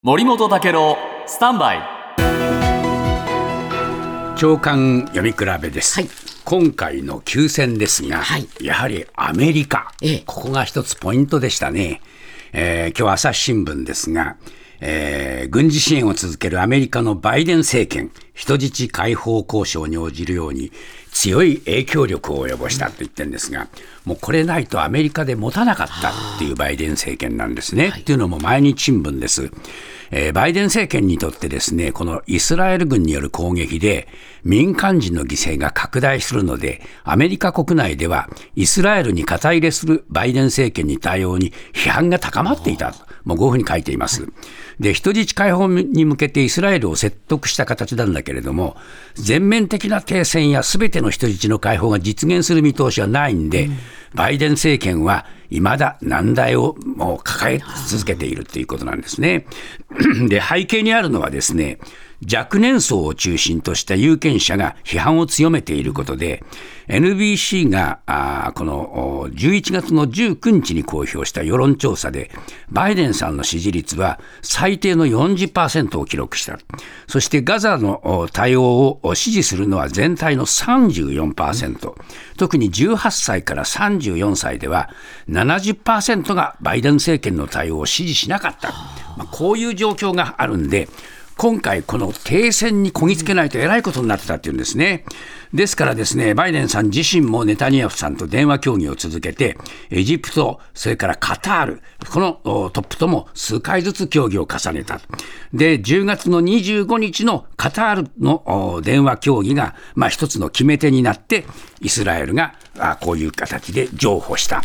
森本武郎スタンバイ。長官読み比べです、はい。今回の休戦ですが、はい。やはりアメリカ、ええ。ここが一つポイントでしたね、えー今日朝日新聞ですが、えー軍事支援を続けるアメリカのバイデン政権人質解放交渉に応じるように強い影響力を及ぼしたと言ってるんですが、もうこれないとアメリカで持たなかったっていうバイデン政権なんですね。っていうのも毎日新聞です。えーバイデン政権にとってですね、このイスラエル軍による攻撃で民間人の犠牲が拡大するので、アメリカ国内ではイスラエルに肩入れするバイデン政権に対応に批判が高まっていたと。もうこういうふうに書いています。で、人質解放に向けてイスラエルを説得した形なんだけれども、全面的な停戦やすべての人質の解放が実現する見通しはないんで、バイデン政権は未だ難題をもう抱え続けているということなんですね。で、背景にあるのはですね、若年層を中心とした有権者が批判を強めていることで、NBC がこの11月の19日に公表した世論調査で、バイデンさんの支持率は最低の40%を記録した。そしてガザの対応を支持するのは全体の34%。特に18歳から34歳では70%がバイデン政権の対応を支持しなかった。まあ、こういう状況があるんで、今回、この停戦にこぎつけないとえらいことになってたっていうんですね。ですからですね、バイデンさん自身もネタニヤフさんと電話協議を続けて、エジプト、それからカタール、このトップとも数回ずつ協議を重ねた。で、10月の25日のカタールの電話協議が、まあ一つの決め手になって、イスラエルがこういう形で譲歩した。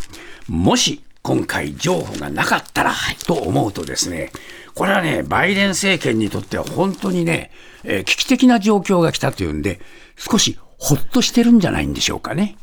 もし、今回譲歩がなかったら、と思うとですね、これはね、バイデン政権にとっては本当にね、えー危機的な状況が来たというんで、少しほっとしてるんじゃないんでしょうかね。